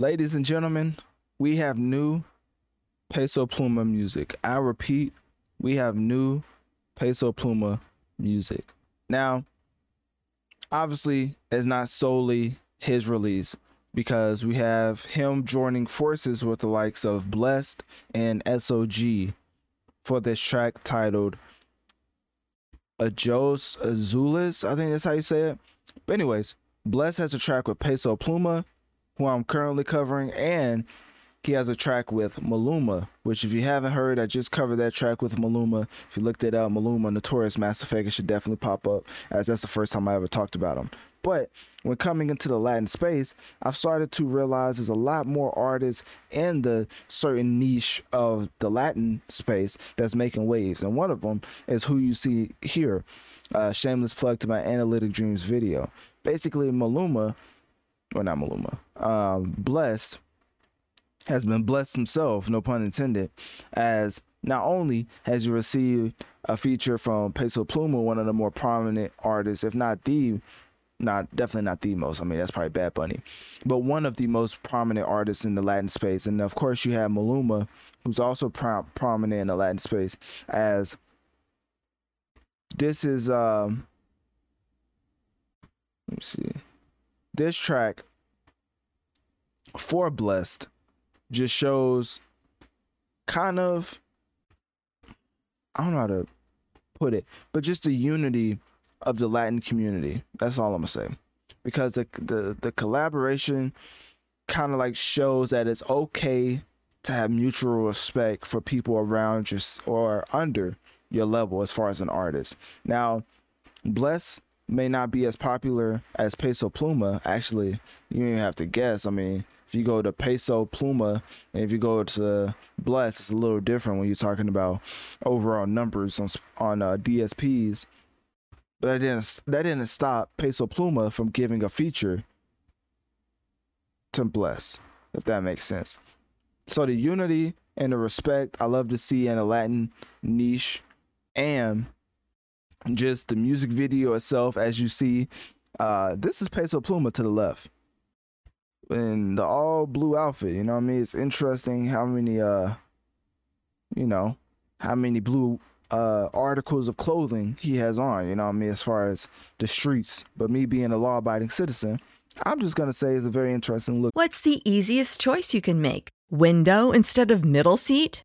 Ladies and gentlemen, we have new Peso Pluma music. I repeat, we have new Peso Pluma music. Now, obviously, it's not solely his release because we have him joining forces with the likes of Blessed and SOG for this track titled Ajos Azules. I think that's how you say it. But, anyways, Blessed has a track with Peso Pluma who I'm currently covering, and he has a track with Maluma, which if you haven't heard, I just covered that track with Maluma. If you looked it up, Maluma, Notorious Mass Effect, should definitely pop up, as that's the first time I ever talked about him. But when coming into the Latin space, I've started to realize there's a lot more artists in the certain niche of the Latin space that's making waves. And one of them is who you see here. Uh, shameless plug to my Analytic Dreamz video. Basically, Maluma or not Maluma, um, Blessed has been blessed himself, no pun intended, as not only has he received a feature from Peso Pluma, one of the more prominent artists, if not the, not definitely not the most. I mean, that's probably Bad Bunny, but one of the most prominent artists in the Latin space. And of course, you have Maluma, who's also pro- prominent in the Latin space. As this is, um, let me see this track for Blessed just shows kind of I don't know how to put it, but just the unity of the Latin community. That's all I'm gonna say. Because the the, the collaboration kind of like shows that it's okay to have mutual respect for people around you or under your level as far as an artist. Now, Bless may not be as popular as Peso Pluma. Actually, you even have to guess. I mean, if you go to Peso Pluma and if you go to Bless, it's a little different when you're talking about overall numbers on on uh, DSPs. But that didn't that didn't stop Peso Pluma from giving a feature to Bless, if that makes sense. So the unity and the respect I love to see in a Latin niche and just the music video itself, as you see, uh, this is Peso Pluma to the left. In the all blue outfit, you know what I mean? It's interesting how many uh you know, how many blue uh articles of clothing he has on, you know what I mean, as far as the streets. But me being a law abiding citizen, I'm just gonna say it's a very interesting look. What's the easiest choice you can make? Window instead of middle seat?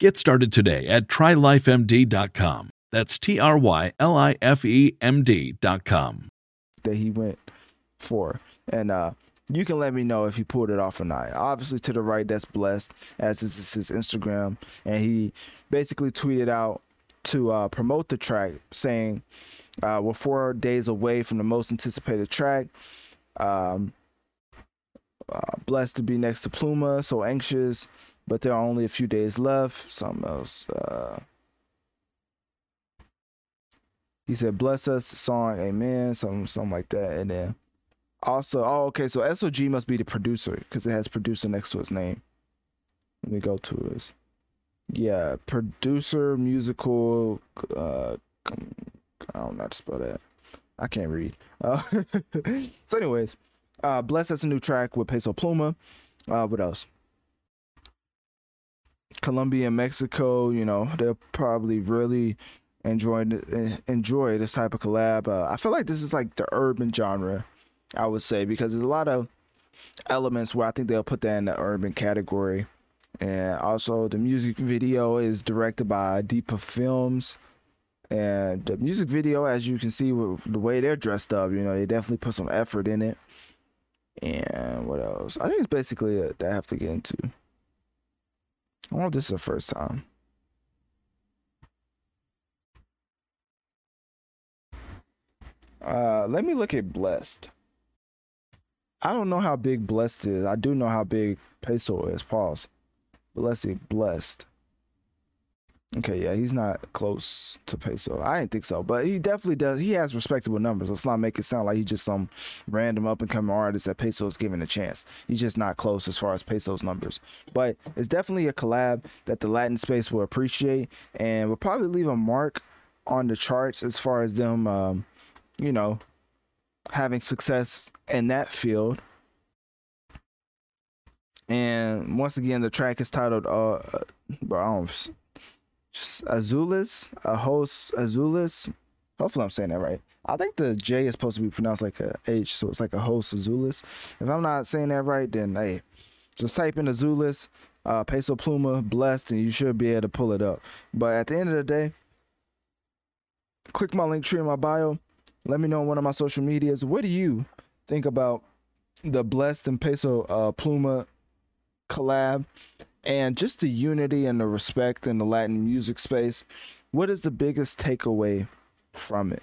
Get started today at trylifemd.com. That's T R Y L I F E M D.com. that he went for. And uh, you can let me know if he pulled it off or not. Obviously, to the right, that's blessed, as is his Instagram. And he basically tweeted out to uh, promote the track, saying, uh, We're four days away from the most anticipated track. Um, uh, blessed to be next to Pluma, so anxious, but there are only a few days left. Something else. Uh, he said, "Bless us," song, Amen, something, something like that, and then also, oh, okay, so SOG must be the producer because it has producer next to his name. Let me go to his, yeah, producer, musical. Uh, I don't know how to spell that. I can't read. Uh, so, anyways, uh, Bless us a new track with Peso Pluma. Uh, what else? Colombia and Mexico, you know, they'll probably really enjoy enjoy this type of collab. Uh, I feel like this is like the urban genre, I would say, because there's a lot of elements where I think they'll put that in the urban category. And also, the music video is directed by Deepa Films. And the music video, as you can see, with the way they're dressed up, you know, they definitely put some effort in it. And what else? I think it's basically it that I have to get into. I wonder if this is the first time. Uh, let me look at Blessed. I don't know how big Blessed is. I do know how big Peso is. Pause. But let's see. Blessed. Okay, yeah, he's not close to Peso. I didn't think so, but he definitely does. He has respectable numbers. Let's not make it sound like he's just some random up and coming artist that Peso is giving a chance. He's just not close as far as Peso's numbers. But it's definitely a collab that the Latin space will appreciate and will probably leave a mark on the charts as far as them, um, you know, having success in that field. And once again, the track is titled, uh, bro, I don't Azulis, a host Azulis. Hopefully, I'm saying that right. I think the J is supposed to be pronounced like a H, so it's like a host Azulis. If I'm not saying that right, then hey, just type in Azulis, uh, Peso Pluma, blessed, and you should be able to pull it up. But at the end of the day, click my link tree in my bio. Let me know on one of my social medias. What do you think about the blessed and Peso uh, Pluma collab? And just the unity and the respect in the Latin music space. What is the biggest takeaway from it?